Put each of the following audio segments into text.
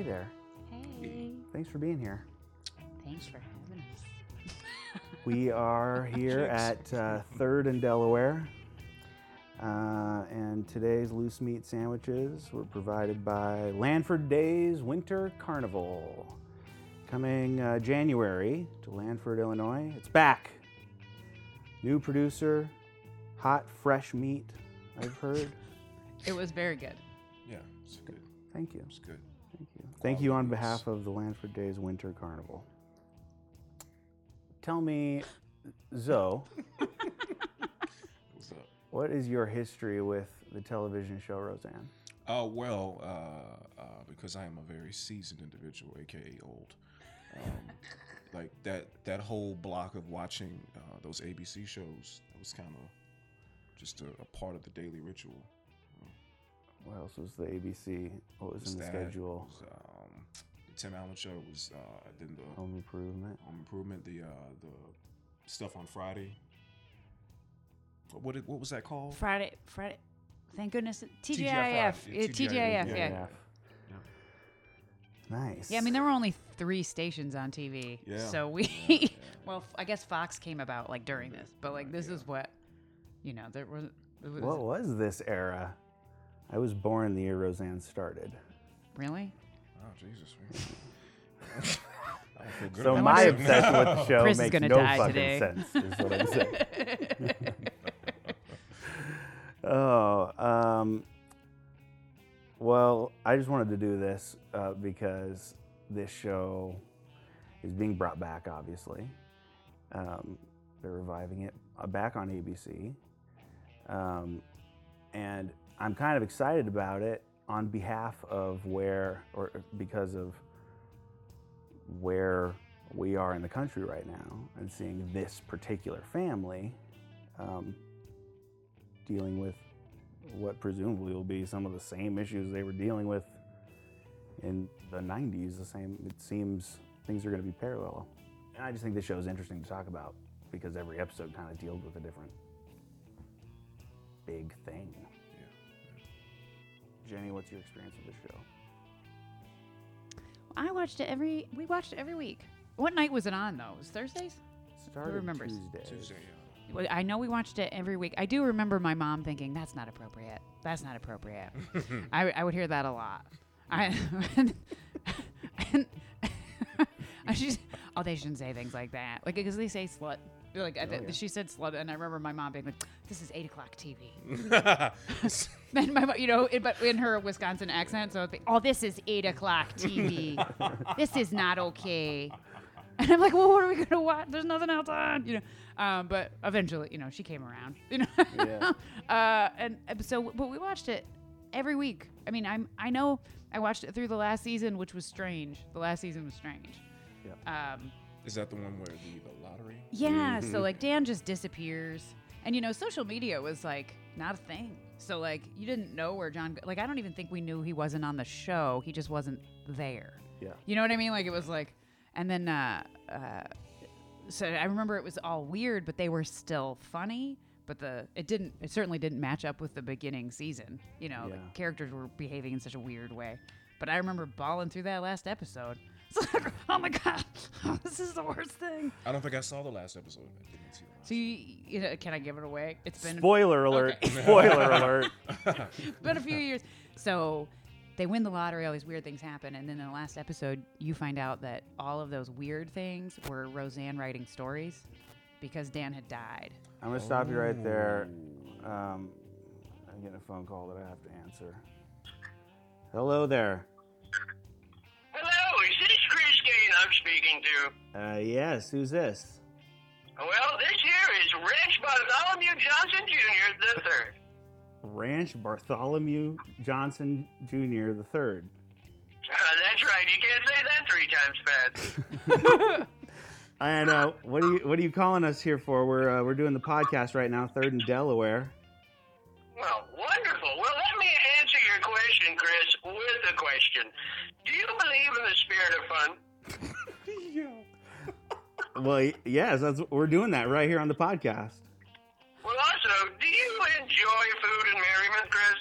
Hey there. Hey. Thanks for being here. Thanks for having us. We are here at uh, Third and Delaware, uh, and today's loose meat sandwiches were provided by Lanford Days Winter Carnival, coming uh, January to Lanford, Illinois. It's back. New producer, hot, fresh meat. I've heard. It was very good. Yeah, it's good. Thank you. It's good. Thank you. On behalf of the Lanford Days Winter Carnival. Tell me, Zoe, What's up? what is your history with the television show Roseanne? Uh, well, uh, uh, because I am a very seasoned individual, aka old. Um, like that that whole block of watching uh, those ABC shows that was kind of just a, a part of the daily ritual. What else was the ABC? What was in the that, schedule? was, the Tim Allen show was uh, then the Home Improvement. Home Improvement, the uh, the stuff on Friday. What what, what was that called? Friday, Friday. Thank goodness. TGIF. TGIF, Yeah, yeah, TGIF. TGIF, Yeah. yeah. yeah. Nice. I mean, there were only three stations on TV. Yeah, So we, yeah, yeah. well, I guess Fox came about like during this, but like this is what, you know, there was. Was what was this era? I was born the year Roseanne started. really? Oh Jesus! man. I don't feel good So my myself obsession with the show Chris is makes gonna no die fucking today. sense. Is what I'm saying. Oh, um, well, I just wanted to do this uh, because this show is being brought back, obviously. Um, they're reviving it uh, back on ABC. Um, and I'm kind of excited about it on behalf of where, or because of where we are in the country right now and seeing this particular family um, dealing with what presumably will be some of the same issues they were dealing with in the 90s. The same, it seems things are going to be parallel. And I just think this show is interesting to talk about because every episode kind of deals with a different big thing. Jenny, what's your experience with the show? I watched it every. We watched it every week. What night was it on though? It was Thursdays? Started remembers? Tuesdays. Tuesday. Well, I know we watched it every week. I do remember my mom thinking that's not appropriate. That's not appropriate. I, I would hear that a lot. I and, and she's oh they shouldn't say things like that like because they say slut like I, yeah. she said slut and I remember my mom being like this is eight o'clock TV and my you know it, but in her Wisconsin accent so it'd be, oh this is eight o'clock TV this is not okay. And I'm like well what are we gonna watch? There's nothing else on you know? Um, but eventually you know she came around you know? Yeah. uh, and uh, so but we watched it every week. I mean I'm I know I watched it through the last season which was strange. The last season was strange. Um, Is that the one where the, the lottery? yeah, so like Dan just disappears. And you know, social media was like not a thing. So like you didn't know where John like I don't even think we knew he wasn't on the show. He just wasn't there. Yeah. You know what I mean? Like it was like and then uh uh so I remember it was all weird, but they were still funny. But the it didn't it certainly didn't match up with the beginning season. You know, Yeah. the characters were behaving in such a weird way. But I remember bawling through that last episode. It's like, oh my god, this is the worst thing. I don't think I saw the last episode. I didn't see the last So you, you know, can I give it away? It's been Spoiler alert! Okay. Spoiler alert! been a few years. So they win the lottery, all these weird things happen, and then in the last episode, you find out that all of those weird things were Roseanne writing stories because Dan had died. I'm gonna stop you right there. Um, I'm getting a phone call that I have to answer. Hello there. I'm speaking to? Uh, yes, who's this? Well, this here is Rich Bartholomew Johnson Jr. the third. Ranch Bartholomew Johnson Jr. the third. Uh, that's right. You can't say that three times fast. And uh, what are you what are you calling us here for? We're uh, we're doing the podcast right now, third in Delaware. Well, wonderful. Well, let me answer your question, Chris, with a question. Do you believe in the spirit of fun? Well, yes, that's we're doing that right here on the podcast. Well, also, do you enjoy food and merriment, Chris?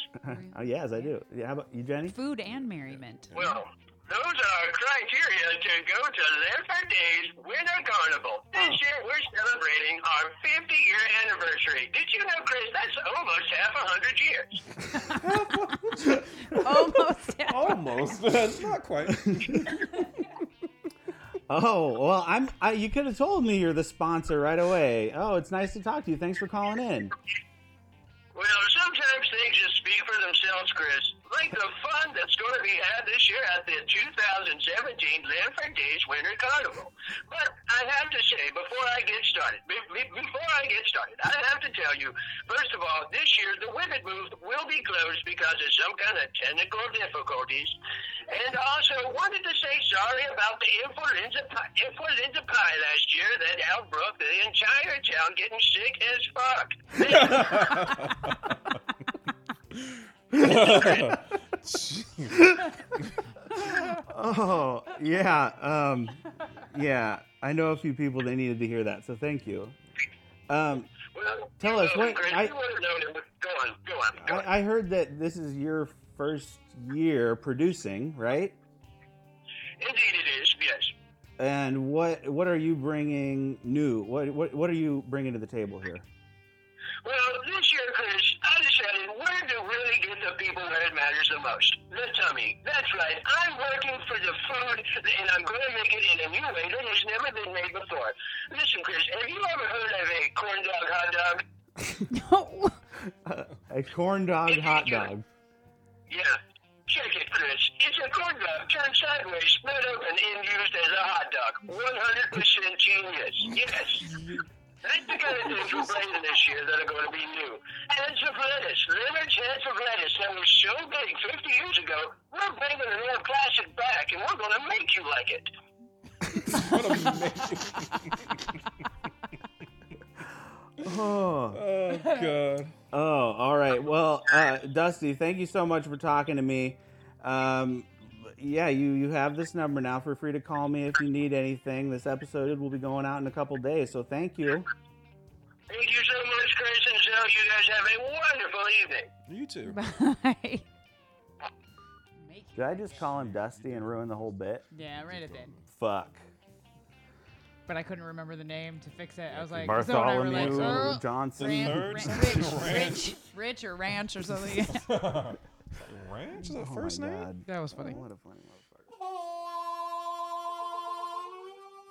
oh, yes, I do. Yeah, how about you, Jenny? Food and merriment. Well, those are criteria to go to Lanford Days Winter Carnival. Oh. This year we're celebrating our 50 year anniversary. Did you know, Chris, that's almost half a hundred years. Almost. Almost. Not quite. Oh well, I'm. I, you could have told me you're the sponsor right away. Oh, it's nice to talk to you. Thanks for calling in. Well, sometimes things just speak for themselves, Chris. Like the fun that's going to be had this year at the 2017 Lanford Days Winter Carnival. But I have to say, before I get started, be- be- before I get started, I have to tell you, first of all, this year the Wicked booth will be closed because of some kind of technical difficulties. And also wanted to say sorry about the influenza pie, influenza pie last year that outbroke the entire town getting sick as fuck. Oh yeah, um, yeah. I know a few people that needed to hear that, so thank you. Um, Well, Tell you us, know, what- I- you would have known it. but Go on, go on, go on. I, I heard that this is your first year producing, right? Indeed, it is. Yes. And what what are you bringing new? What what what are you bringing to the table here? To the people where it matters the most. The tummy. That's right. I'm working for the food, and I'm going to make it in a new way that has never been made before. Listen, Chris, have you ever heard of a corn dog hot dog? No. A corn dog hot dog. Yeah. Check it, Chris. It's a corn dog turned sideways, split open, and used as a hot dog. 100% genius. Yes. That's the kind of things we're bringing this year that are going to be new. Heads of lettuce. Leonard's heads of lettuce that was so big 50 years ago, we're bringing an old classic back, and we're going to make you like it. Oh. oh god. Oh, all right. Well, uh, Dusty, thank you so much for talking to me. Um, yeah, you you have this number now. Feel free to call me if you need anything. This episode will be going out in a couple days, so thank you. Thank you so much, Chris and Joe. You guys have a wonderful evening. You too. Bye. Did I just call him Dusty and ruin the whole bit? Yeah, right at then. Fuck. But I couldn't remember the name to fix it. I was like, so when I were like, Bartholomew oh, Johnson. Ran- Ran- Rich, Rich, Rich or Ranch or something. Ranch is the Oh first name? God. that was funny. Oh, what a funny motherfucker.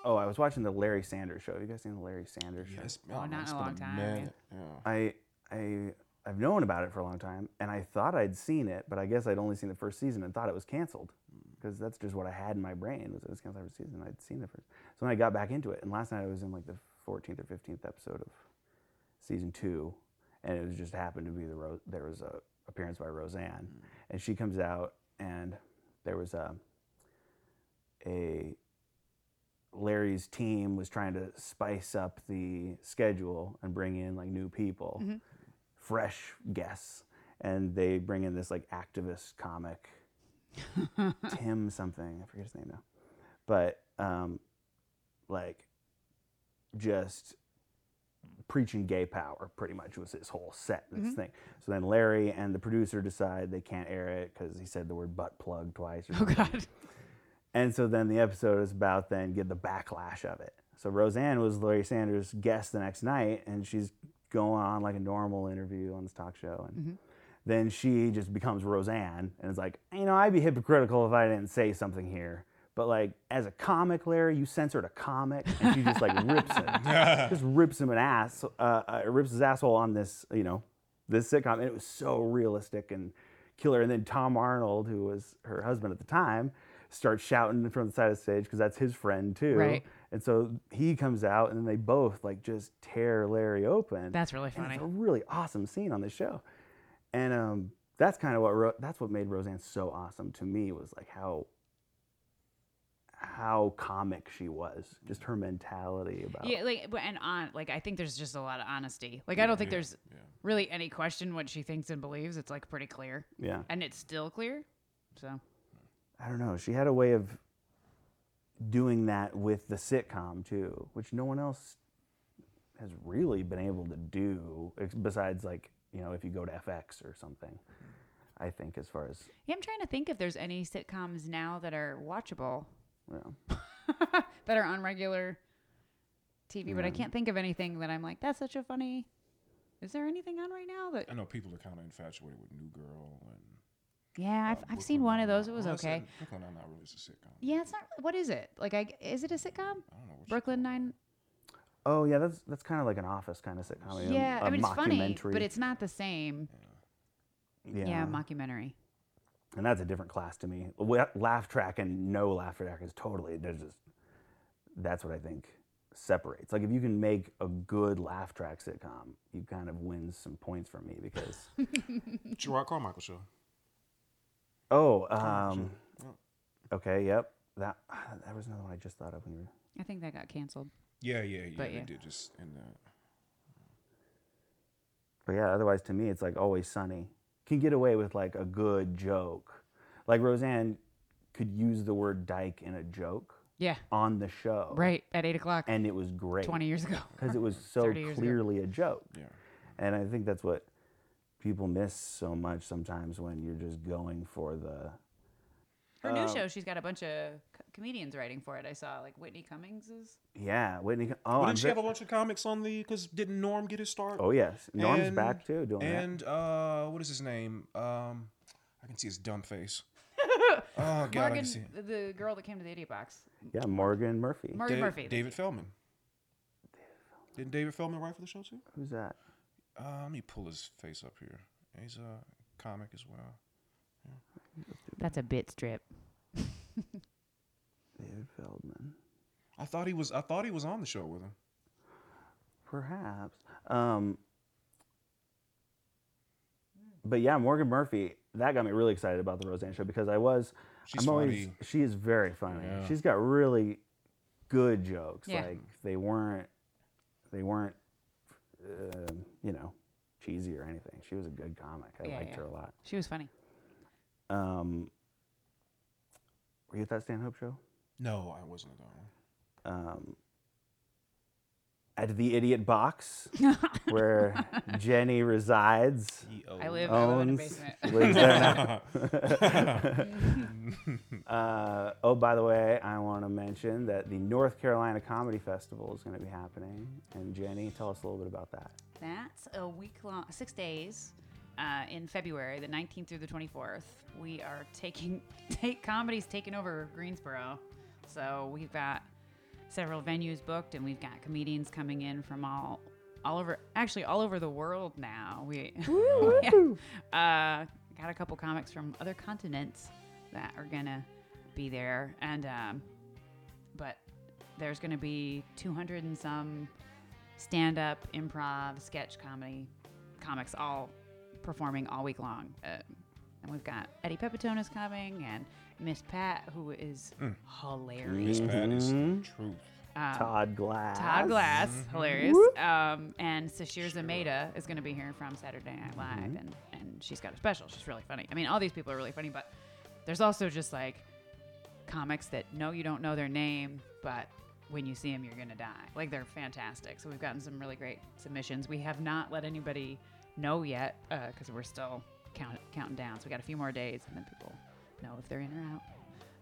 Oh, I was watching the Larry Sanders show. Have you guys seen the Larry Sanders show? Yes, Oh, man, not it's in a been long time, minute, Yeah. I I I've known about it for a long time, and I thought I'd seen it, but I guess I'd only seen the first season and thought it was canceled hmm. because that's just what I had in my brain was it was canceled every season. I'd seen the first, so then I got back into it, and last night I was in like the 14th or 15th episode of season two, and it was just happened to be the Ro- there was a appearance by Roseanne, and she comes out, and there was a a Larry's team was trying to spice up the schedule and bring in like new people, fresh guests, and they bring in this like activist comic, Tim something I forget his name now, but um, like just preaching gay power pretty much was his whole set this mm-hmm. thing so then larry and the producer decide they can't air it because he said the word butt plug twice or Oh. God. And so then the episode is about then get the backlash of it. So Roseanne was Larry Sanders' guest the next night, and she's going on like a normal interview on this talk show, and mm-hmm. then she just becomes Roseanne, and is like, you know, I'd be hypocritical if I didn't say something here. But like as a comic, Larry, you censored a comic, and she just like rips him, just rips him an ass, uh, uh, rips his asshole on this, you know, this sitcom, and it was so realistic and killer. And then Tom Arnold, who was her husband at the time, starts shouting from the side of the stage because that's his friend too. Right. And so he comes out, and then they both like just tear Larry open. That's really And funny. It's a really awesome scene on the show, and um, that's kind of what Ro- that's what made Roseanne so awesome to me was like how how comic she was, just her mentality about. Yeah, like but- and on like I think there's just a lot of honesty. Like I don't think there's really any question what she thinks and believes. It's like pretty clear, yeah. and it's still clear. So I don't know. She had a way of doing that with the sitcom too, which no one else has really been able to do ex- besides like, you know, if you go to FX or something. I think, as far as Yeah, I'm trying to think if there's any sitcoms now that are watchable you know. that are on regular TV, but I can't think of anything that I'm like, that's such a funny. Is there anything on right now that? I know people are kind of infatuated with New Girl and. Yeah, I've, uh, I've seen one of those. It was Well, okay. a- Brooklyn Nine-Nine really is a sitcom. Yeah, it's not. What is it? Like, I is it a sitcom? I don't know. Brooklyn call. Nine. Oh yeah, that's that's kind of like an office kind of sitcom. Yeah, a I mean it's funny, but it's not the same. yeah. Yeah, mockumentary. And that's a different class to me. Laugh track and no laugh track is totally. There's just that's what I think separates. Like if you can make a good laugh track sitcom, you kind of win some points from me because Jerrod Carmichael show. oh Carmichael um show. Yeah. okay yep that that was another one I just thought of when you were I think that got canceled. Yeah, yeah, yeah. But they yeah. did just in the. But yeah, otherwise to me it's like always sunny. Can get away with like a good joke. Like Roseanne could use the word dyke in a joke Yeah, on the show. right at eight o'clock, And it was great. twenty years ago. Because it was so 30 years ago. clearly a joke. Yeah. And I think that's what people miss so much sometimes when you're just going for the Her Um, new show, she's got a bunch of co- comedians writing for it. I saw like Whitney Cummings is. yeah, Whitney. Oh, Well, I'm didn't she ve- have a bunch of comics on the? Because didn't Norm get his start? oh yes, Norm's And- back too doing And uh, what is his name? Um, I can see his dumb face. oh God, I can see. the- the girl that came to the Idiot Box. Yeah, Morgan Murphy. Morgan Da- Murphy. David Feldman. Didn't David Feldman write for the show too? Who's that? Uh, let me pull his face up here. He's a comic as well. That's a bit strip. David Feldman. I thought he was. I thought he was on the show with him. Perhaps. Um, but yeah, Morgan Murphy. That got me really excited about the Roseanne show because I was. She's I'm always. funny. She is very funny. Yeah. She's got really good jokes. Yeah. Like they weren't. They weren't. Uh, you know, cheesy or anything. She was a good comic. I Yeah, liked yeah. her a lot. She was funny. Um, were you at that Stanhope show? No, I wasn't at that one. um, at the Idiot Box, where Jenny resides. I live, I live in a Owns, basement. lives there now. uh, oh, by the way, I want to mention that the North Carolina Comedy Festival is going to be happening. And Jenny, tell us a little bit about that. That's a week long, six days uh, in February, the 19th through the 24th. We are taking, take comedy's taking over Greensboro. So we've got several venues booked, and we've got comedians coming in from all, all over, actually all over the world now. We, yeah. uh, got a couple comics from other continents that are gonna be there, and um, but there's gonna be 200 and some stand-up, improv, sketch comedy comics all performing all week long. Uh, and we've got Eddie Pepitone is coming, and Miss Pat, who is hilarious. Miss Pat is Mhm. truth. Um, Todd Glass. Todd Glass, hilarious. Um, and Sasheer Zamata is going to be here from Saturday Night Live, and, and she's got a special. She's really funny. I mean, all these people are really funny, but there's also just like comics that know you don't know their name, but when you see them, you're going to die. Like, they're fantastic. So we've gotten some really great submissions. We have not let anybody know yet because we're still count, counting down. So we got a few more days, and then people know if they're in or out.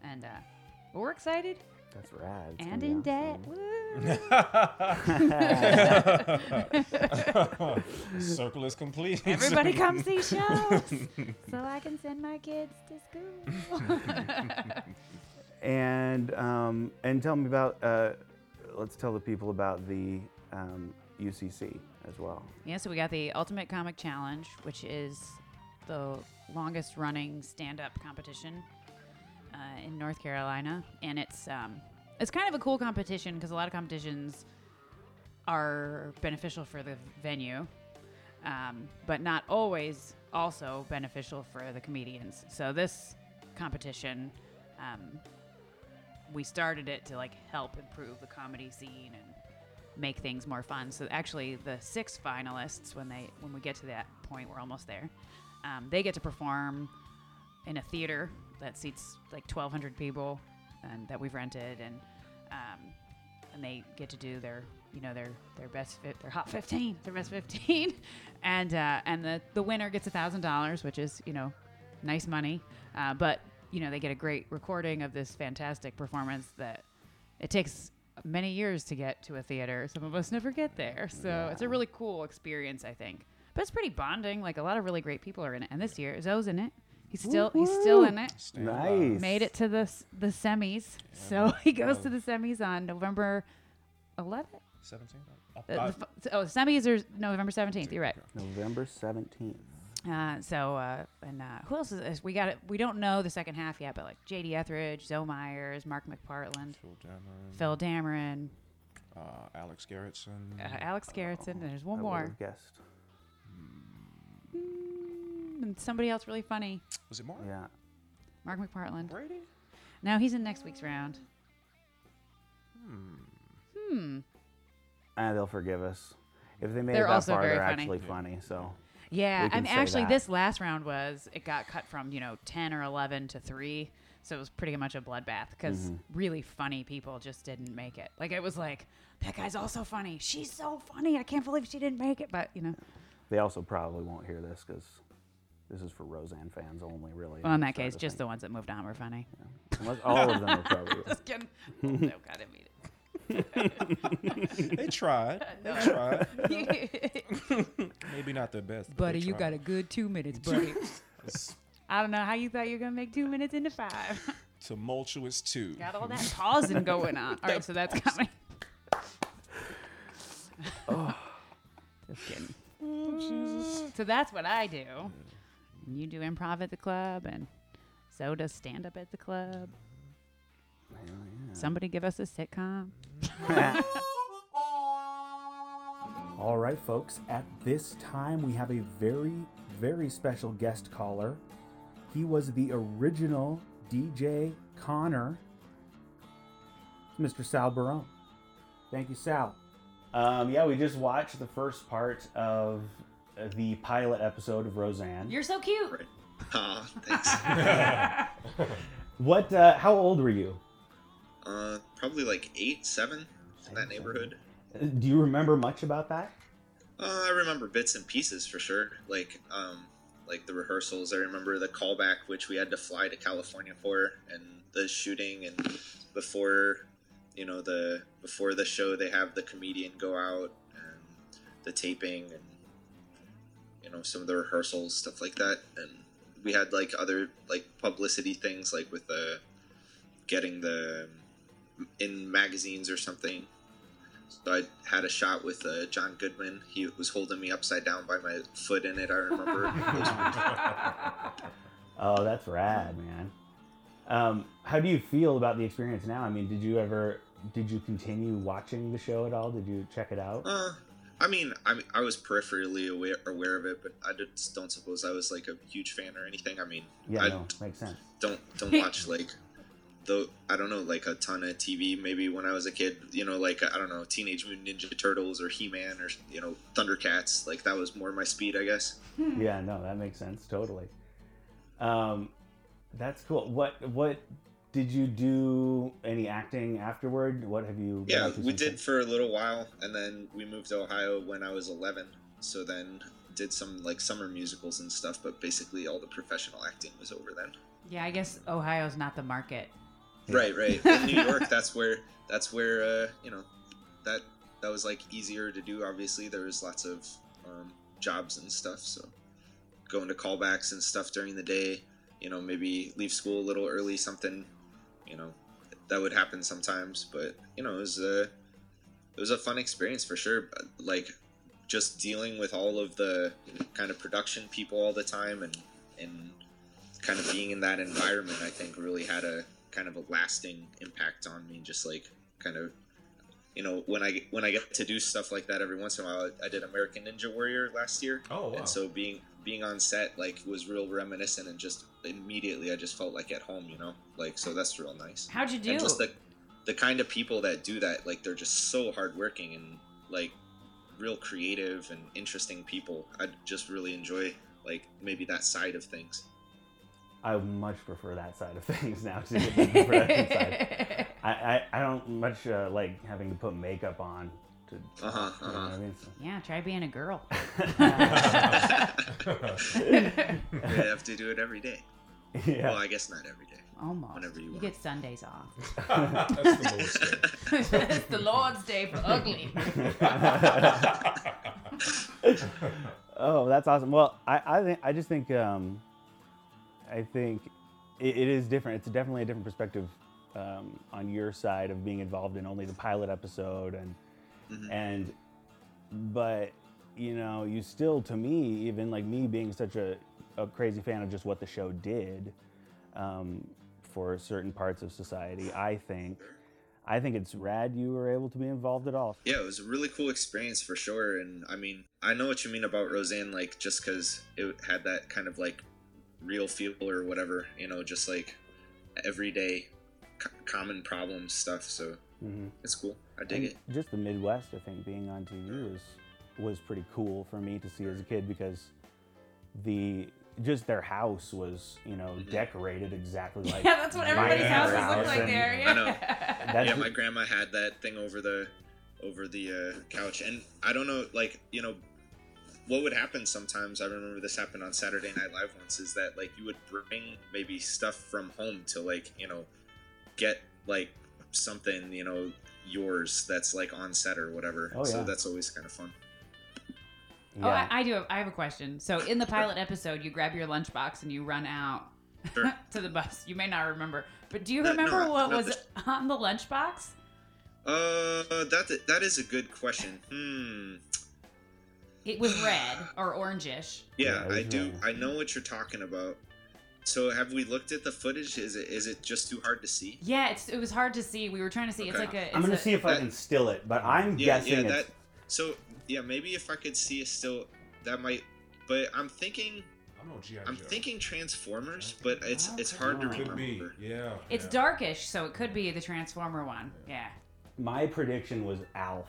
And uh, but we're excited That's rad. It's and in be debt. Woo. Circle is complete. Everybody come see shows so I can send my kids to school. And um, and tell me about. Uh, let's tell the people about the um, UCC as well. yeah, so we got the Ultimate Comic Challenge, which is the longest running stand up competition uh, in North Carolina. And it's, um, it's kind of a cool competition because a lot of competitions are beneficial for the venue, um, but not always also beneficial for the comedians. So this competition, um, we started it to like help improve the comedy scene and make things more fun. So actually, the six finalists, when they when we get to that point, we're almost there. Um, they get to perform in a theater that seats like 1,200 people, and that we've rented, and um, and they get to do their you know their their best fit their hot 15 their best 15 and uh, and the the winner gets a thousand dollars which is you know nice money, uh, but you know they get a great recording of this fantastic performance that it takes many years to get to a theater. Some of us never get there, so it's a really cool experience, I think. But it's pretty bonding. Like a lot of really great people are in it, and this year Zoe's in it. He's still he's still in it. Stand by. Nice. Made it to the the semis, so he goes to the semis on November 11th. 17? Uh, The, the, f- oh, semis are November 17th. You're right. November 17th. Uh, so uh, and uh, who else is this? We got it. We don't know the second half yet, but like J.D. Etheridge, Zoe Myers, Mark McPartland, Phil Dameron, Phil Dameron, uh, Alex Garrettson. uh, Alex Garrettson, and there's one I more, would've. Mm, and somebody else really funny, Was it Mark? Yeah. Mark McPartland. Brady? Now he's in next week's round. Hmm. Hmm. Ah, they'll forgive us. If they made They're it that also far, very they're funny. actually funny. So Yeah, and actually, that. this last round was it got cut from you know ten or eleven to three, so it was pretty much a bloodbath because Mm-hmm. really funny people just didn't make it. Like it was like that guy's also funny. She's so funny. I can't believe she didn't make it. But you know, they also probably won't hear this because this is for Roseanne fans only, really. well, in that case, just think. the ones that moved on were funny. Unless all of them are probably. Just kidding. oh, no, God, I They tried. They No. tried. Maybe not the best. but buddy, you got a good two minutes, buddy. I don't know how you thought you were gonna make two minutes into five. tumultuous too. Got all that pausing going on. All right, so that's coming. oh. Just kidding. So that's what I do. You do improv at the club, and so does stand up at the club. Somebody give us a sitcom. All right, folks. At this time, we have a very, very special guest caller. He was the original DJ Conner, Mr. Sal Barone. Thank you, Sal. Um, yeah, we just watched the first part of the pilot episode of Roseanne. You're so cute. Aw, thanks. What? Uh, how old were you? Uh, probably like eight, seven, in that neighborhood. Uh, Do you remember much about that? Uh, I remember bits and pieces for sure. Like, um, like the rehearsals. I remember the callback, which we had to fly to California for, and the shooting, and before, you know, the before the show, they have the comedian go out, and the taping, and you know, some of the rehearsals, stuff like that, and we had like other like publicity things, like with the getting the in magazines or something. So I had a shot with uh, John Goodman. He was holding me upside down by my foot in it. I remember. It Oh, that's rad, man. Um, how do you feel about the experience now? I mean, did you ever did you continue watching the show at all? Did you check it out? uh, I mean, I I was peripherally aware aware of it, but I just don't suppose I was like a huge fan or anything. I mean, Yeah, I no, makes sense. don't don't watch like though I don't know like a ton of TV. Maybe when I was a kid, you know, like I don't know, Teenage Mutant Ninja Turtles or He Man or you know Thundercats. Like that was more my speed, I guess. Yeah, no, that makes sense totally. Um, that's cool. What what did you do? Any acting afterward? What have you? been Yeah, we did then? for a little while, and then we moved to Ohio when I was 11. So then did some like summer musicals and stuff, but basically all the professional acting was over then. Yeah, I guess Ohio's not the market. Right, right. In New York, that's where that's where uh, you know that that was like easier to do. Obviously, there was lots of um, jobs and stuff, so going to callbacks and stuff during the day. You know, maybe leave school a little early, something. You know, that would happen sometimes, but you know, it was a it was a fun experience for sure. Like just dealing with all of the kind of production people all the time and and kind of being in that environment, I think really had a kind of a lasting impact on me. Just like kind of, you know, when I when I get to do stuff like that every once in a while. I did American Ninja Warrior last year, Oh, wow. and so being being on set like was real reminiscent and just immediately I just felt like at home, you know, like so that's real nice. How'd you do? And just the the kind of people that do that, like they're just so hardworking and like real creative and interesting people. I just really enjoy like maybe that side of things. I much prefer that side of things now to the production side. I, I, I don't much uh, like having to put makeup on to. Uh-huh, you know I uh-huh. mean? So- yeah, try being a girl. I have to do it every day. Yeah. Well, I guess not every day. Almost. Whenever you you get Sundays off. That's the lowest day. it's the Lord's Day for ugly. oh, that's awesome. Well, I I, think, I just think um, I think it, it is different. It's definitely a different perspective um, on your side of being involved in only the pilot episode and Mhm. and but you know you still to me even like me being such a, a crazy fan of just what the show did um, for certain parts of society i think i think it's rad you were able to be involved at all Yeah, it was a really cool experience for sure. And I mean, I know what you mean about Roseanne, like just because it had that kind of like real feel or whatever, you know, just like everyday c- common problem stuff. So Mhm. it's cool. I dig And it. Just the Midwest, I think, being on TV was was pretty cool for me to see as a kid because the just their house was you know Mhm. decorated exactly like yeah, that's what everybody's my houses house look like and there. I Yeah. know. That's yeah, my grandma had that thing over the over the uh, couch, and I don't know, like you know, what would happen sometimes. I remember this happened on Saturday Night Live once. Is that like you would bring maybe stuff from home to like you know get like something you know yours that's like on set or whatever. Oh, yeah. So that's always kind of fun. Oh. I, I do. Have, I have a question. So, in the pilot episode, you grab your lunchbox and you run out Sure. to the bus. You may not remember, but do you remember no, what not was this- on the lunchbox? Uh, that that is a good question. Hmm. It was red or orangish. Yeah, Yeah, I do. I know what you're talking about. So have we looked at the footage? Is it is it just too hard to see? Yeah, it's it was hard to see. We were trying to see. It's Okay. like a. It's I'm gonna a- see if I that- can still it, but I'm Yeah, guessing yeah. it's That. So yeah, maybe if I could see it still, that might. But I'm thinking, I'm on GI I'm Joe. thinking Transformers, but it's it's oh, hard to Oh. Could be. remember. Yeah. It's yeah. darkish, so it could be the Transformer one. Yeah. my prediction was Alf.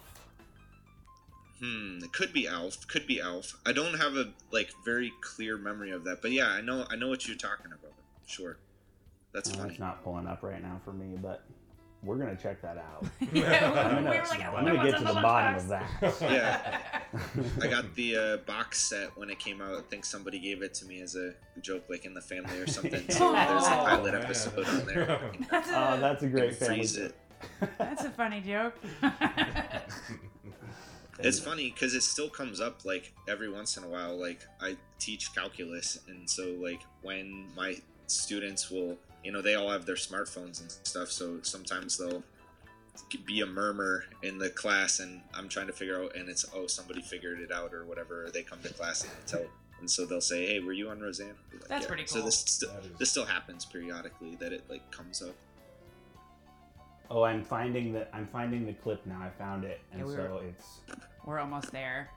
Hmm. It could be Alf. Could be Alf. I don't have a like very clear memory of that, but yeah, I know I know what you're talking about. Sure. That's Well, funny. It's not pulling up right now for me, but we're gonna check that out. yeah, I'm gonna, were like, I I'm gonna get to the the bottom of that. Yeah. I got the uh, box set when it came out. I think somebody gave it to me as a joke, like in the family or something. So there's a Oh, pilot man. episode on there. That's a, Oh, that's a great family. it. that's a funny joke. It's funny because it still comes up like every once in a while. Like I teach calculus, and so like when my students will, you know, they all have their smartphones and stuff. So sometimes they'll be a murmur in the class, and I'm trying to figure out, and it's oh somebody figured it out or whatever. Or they come to class and tell, and so they'll say, hey, were you on Roseanne? Like, That's "Yeah." pretty So cool. this st- this still happens periodically that it like comes up. Oh, I'm finding the I'm finding the clip now. I found it, and Yeah, we so it's. We're almost there.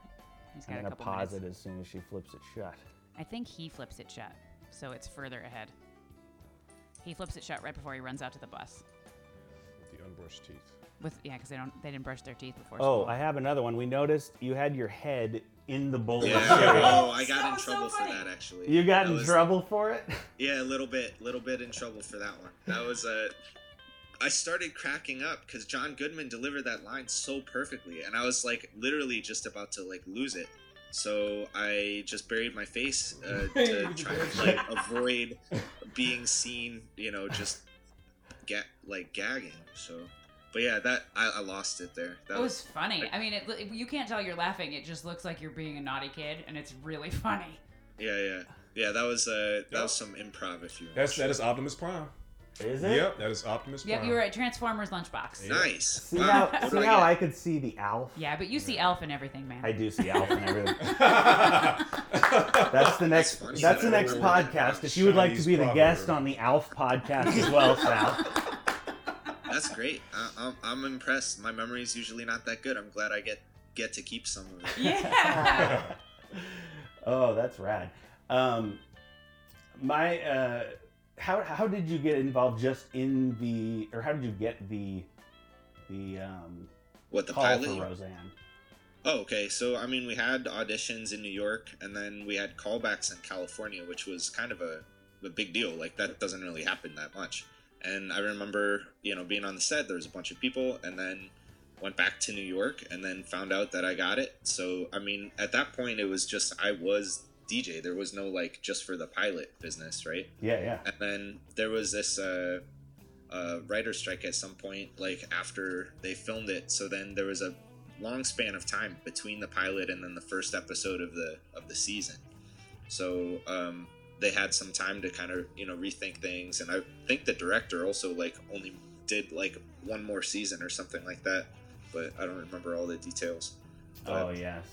He's I'm a gonna couple pause minutes. it as soon as she flips it shut. I think he flips it shut, so it's further ahead. He flips it shut right before he runs out to the bus. With the unbrushed teeth. With yeah, because they don't they didn't brush their teeth before. Oh, school. I have another one. We noticed you had your head in the bowl. of Yeah. cereal. Oh, I got in was so trouble for funny. that actually. You got That in was- trouble for it? Yeah, a little bit, little bit in trouble for that one. That was Uh, I started cracking up because John Goodman delivered that line so perfectly, and I was like literally just about to like lose it. So I just buried my face uh, to try to like avoid being seen, you know, just ga- like gagging. So, but yeah, that I, I lost it there. That it was funny. I mean, it, you can't tell you're laughing. It just looks like you're being a naughty kid, and it's really funny. yeah, yeah, yeah. That was uh, that Yep. was some improv, if you. That's that is Optimus Prime. Is it? Yep, that is Optimus Yep, Prime. you were at Transformers lunchbox. Nice. See how what see I how get? I could see the Alf? Yeah, but you see Elf and everything, man. I do see Alf and everything. That's the next. funny. That's the next podcast. If you would like to Chinese be the proverb. guest on the Alf podcast as well, Sal. That's great. I, I'm, I'm impressed. My memory is usually not that good. I'm glad I get get to keep some of it. yeah. oh, that's rad. Um, my, uh, how how did you get involved just in the, or how did you get the, the um, What the call pilot? for Roseanne? Oh, okay. So I mean, we had auditions in New York, and then we had callbacks in California, which was kind of a, a big deal. Like that doesn't really happen that much. And I remember, you know, being on the set. There was a bunch of people, and then went back to New York, and then found out that I got it. So I mean, at that point, it was just I was DJ. There was no like just for the pilot business, right? Yeah, yeah. And then there was this uh, uh, writer strike at some point, like after they filmed it. So then there was a long span of time between the pilot and then the first episode of the of the season. So um, they had some time to kind of you know rethink things, and I think the director also like only did like one more season or something like that, but I don't remember all the details. But- Oh yes.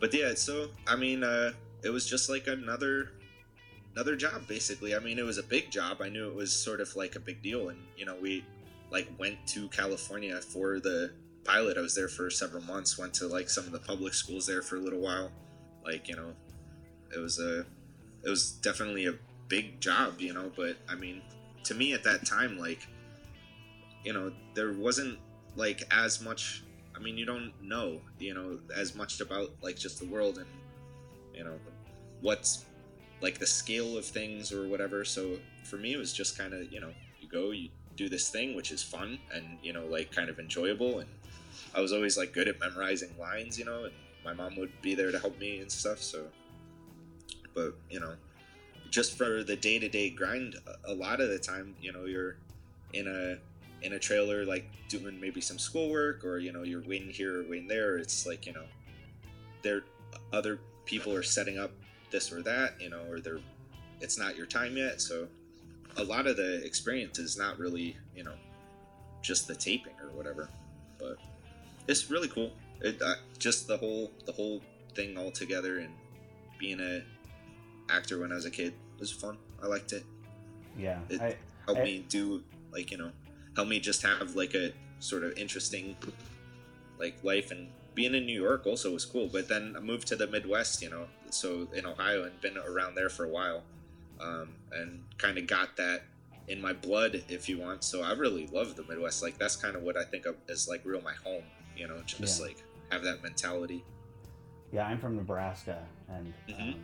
But yeah so i mean uh it was just like another another job basically. I mean it was a big job. I knew it was sort of like a big deal. And you know we like went to california for the pilot. I was there for several months went to like some of the public schools there for a little while. Like you know it was a it was definitely a big job you know but i mean to me at that time like you know there wasn't like as much I mean, you don't know, you know, as much about like just the world and you know what's like the scale of things or whatever. So for me, it was just kind of you know you go, you do this thing which is fun and you know like kind of enjoyable. And I was always like good at memorizing lines, you know, and my mom would be there to help me and stuff. So, but you know, just for the day to day grind, a- a lot of the time, you know, you're in a in a trailer like doing maybe some schoolwork or you know you're waiting here or waiting there it's like you know there other people are setting up this or that you know or they're it's not your time yet so a lot of the experience is not really you know just the taping or whatever but it's really cool it uh, just the whole the whole thing all together and being a actor when i was a kid was fun i liked it Yeah. It- I, helped I- me do like you know help me just have like a sort of interesting like life. And being in new york also was cool but then i moved to the midwest you know so in ohio and been around there for a while um, and kind of got that in my blood if you want. So i really love the midwest. Like that's kind of what i think of as like real my home you know just Yeah. like have that mentality. Yeah, I'm from Nebraska, and Mhm, um,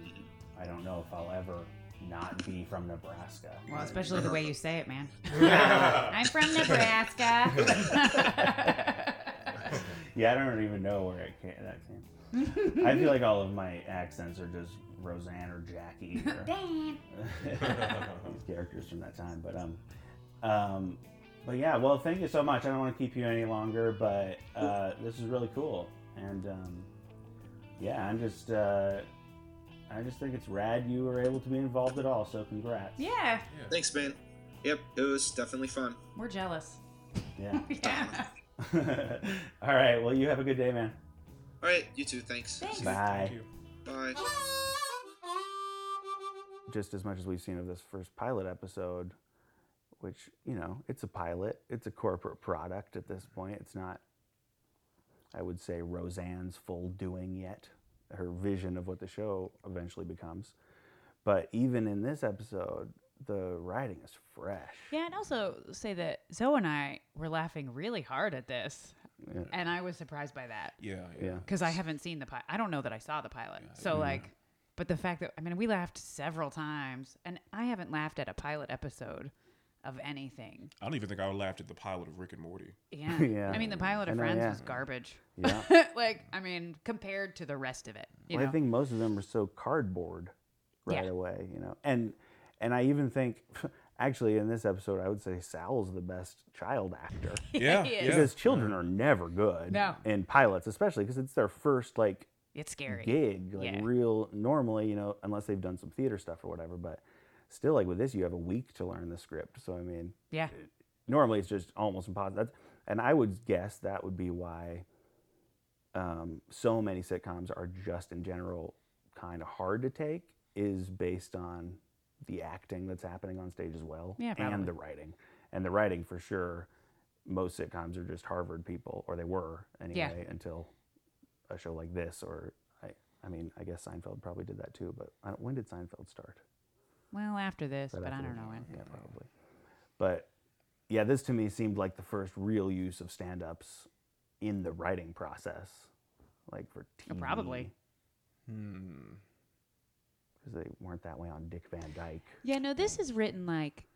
I don't know if I'll ever not be from Nebraska. Well, especially the way you say it, man. I'm from Nebraska. yeah, I don't even know where it came, that came. I feel like all of my accents are just Roseanne or Jackie or Dan. these characters from that time. But um, um, but yeah. Well, thank you so much. I don't want to keep you any longer, but uh, this is really cool, and um, yeah, I'm just uh, I just think it's rad you were able to be involved at all. So congrats. Yeah, thanks man yep it was definitely fun we're jealous. Yeah. Yeah. all right. Well, you have a good day, man. all right you too thanks Thanks. Bye. Thank you. bye just as much as we've seen of this first pilot episode, which, you know, it's a pilot, it's a corporate product at this point. It's not, I would say, Roseanne's full doing yet, her vision of what the show eventually becomes. But even in this episode, the writing is fresh. Yeah, and also say that Zoe and I were laughing really hard at this, Yeah. and I was surprised by that Yeah, Yeah. yeah. because I haven't seen the pilot. I don't know that I saw the pilot, Yeah, so yeah. like, but the fact that I mean, we laughed several times, and I haven't laughed at a pilot episode of anything. I don't even think I would laughed at the pilot of Rick and Morty. Yeah, Yeah. I mean, the pilot I of know, Friends yeah. was garbage. Yeah. like, I mean, compared to the rest of it, you Well, know. I think most of them are so cardboard right Yeah. away, you know. And and I even think actually in this episode I would say Sal's the best child actor. Yeah, he is. because children are never good No. in pilots especially because it's their first like it's scary. gig like Yeah. real normally you know unless they've done some theater stuff or whatever but still like with this you have a week to learn the script. So i mean Yeah, normally it's just almost impossible. That's, and i would guess that would be why um, so many sitcoms are just in general kind of hard to take is based on the acting that's happening on stage as well Yeah, probably. and the writing. And the writing for sure most sitcoms are just harvard people or they were anyway until a show like this or i i mean i guess seinfeld probably did that too but I don't, when did seinfeld start well, after this, Right but I don't know when. Yeah, probably. But yeah, this to me seemed like the first real use of stand-ups in the writing process, like for Oh, TV. probably. Hmm. because they weren't that way on Dick Van Dyke. Yeah, no, this is written like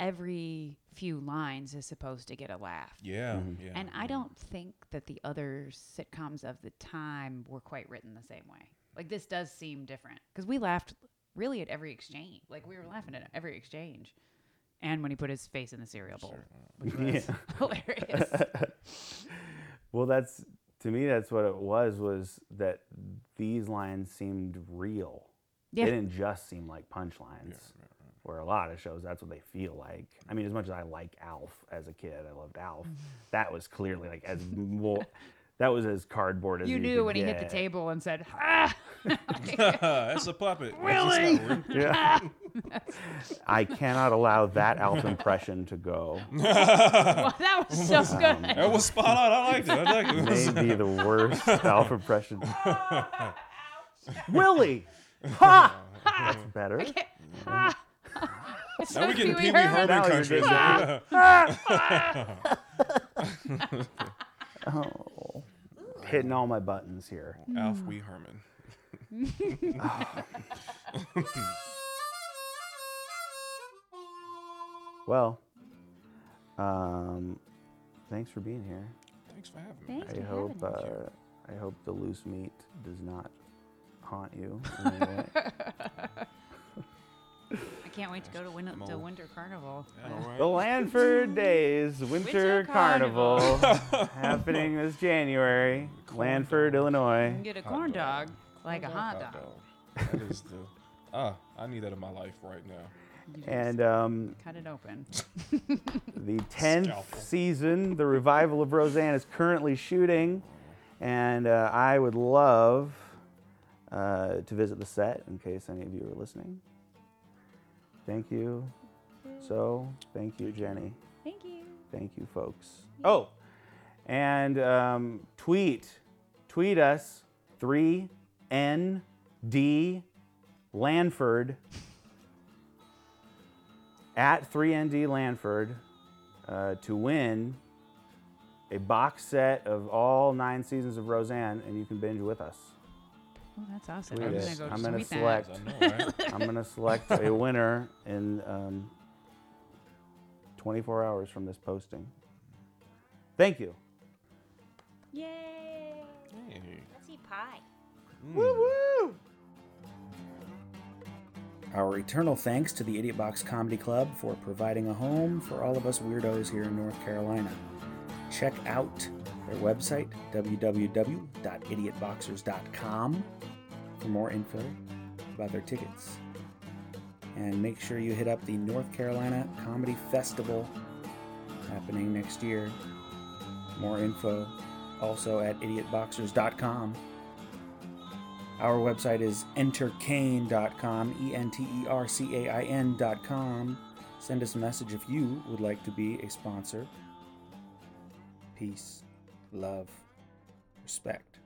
every few lines is supposed to get a laugh. Yeah, yeah. And I don't think that the other sitcoms of the time were quite written the same way. Like this does seem different because we laughed really at every exchange. Like we were laughing at every exchange, and when he put his face in the cereal bowl, which was hilarious. Well, that's to me. That's what it was. Was that these lines seemed real? Yeah. They didn't just seem like punchlines. Where a lot of shows, that's what they feel like. I mean, as much as I like Alf as a kid, I loved Alf. Mm-hmm. That was clearly like as more. That was as cardboard as You you, knew could when he hit the table and said, "Ah!" That's a puppet. Really? Yeah. I cannot allow that Alf impression to go. well, that was so good. That was spot on. I liked it. I liked it. May be the worst Alf impression. Willie, ha! That's better. It's Now we like getting Pee Pee Wee Wee Herman. Herman Now you're country. Getting Oh, hitting all my buttons here. Alf Wee Herman. Well, um, thanks for being here. Thanks for having me. Thanks I for hope having us. uh, I hope the loose meat does not haunt you. in any way. I can't wait to go to, win- I'm to old. Winter Carnival. Yeah, all right. the Lanford Days Winter, Winter Carnival, Carnival. happening this January, Lanford, Illinois. You can get a corn dog like a hot dog. That is the. Ah, I need that in my life right now. And um, cut it open. The 10th Scalpel. season, the revival of Roseanne, is currently shooting. And uh, I would love uh, to visit the set in case any of you are listening. Thank you. So, thank you, Jenny. Thank you. Thank you, folks. Oh, and um, tweet, tweet us 3ND Lanford at 3ND Lanford uh, to win a box set of all nine seasons of Roseanne, and you can binge with us. Oh, that's awesome. Tweet I'm gonna go I'm gonna tweet select- I know, right? I'm going to select a winner in um, 24 hours from this posting. Thank you. Yay! Hey. Let's eat pie. Woo woo. Our eternal thanks to the Idiot Box Comedy Club for providing a home for all of us weirdos here in North Carolina. Check out their website, www.idiotboxers.com, for more info about their tickets. And make sure you hit up the North Carolina Comedy Festival happening next year. More info also at idiotboxers.com. Our website is entercain.com, E N T E R C A I N.com. Send us a message if you would like to be a sponsor. Peace, love, respect.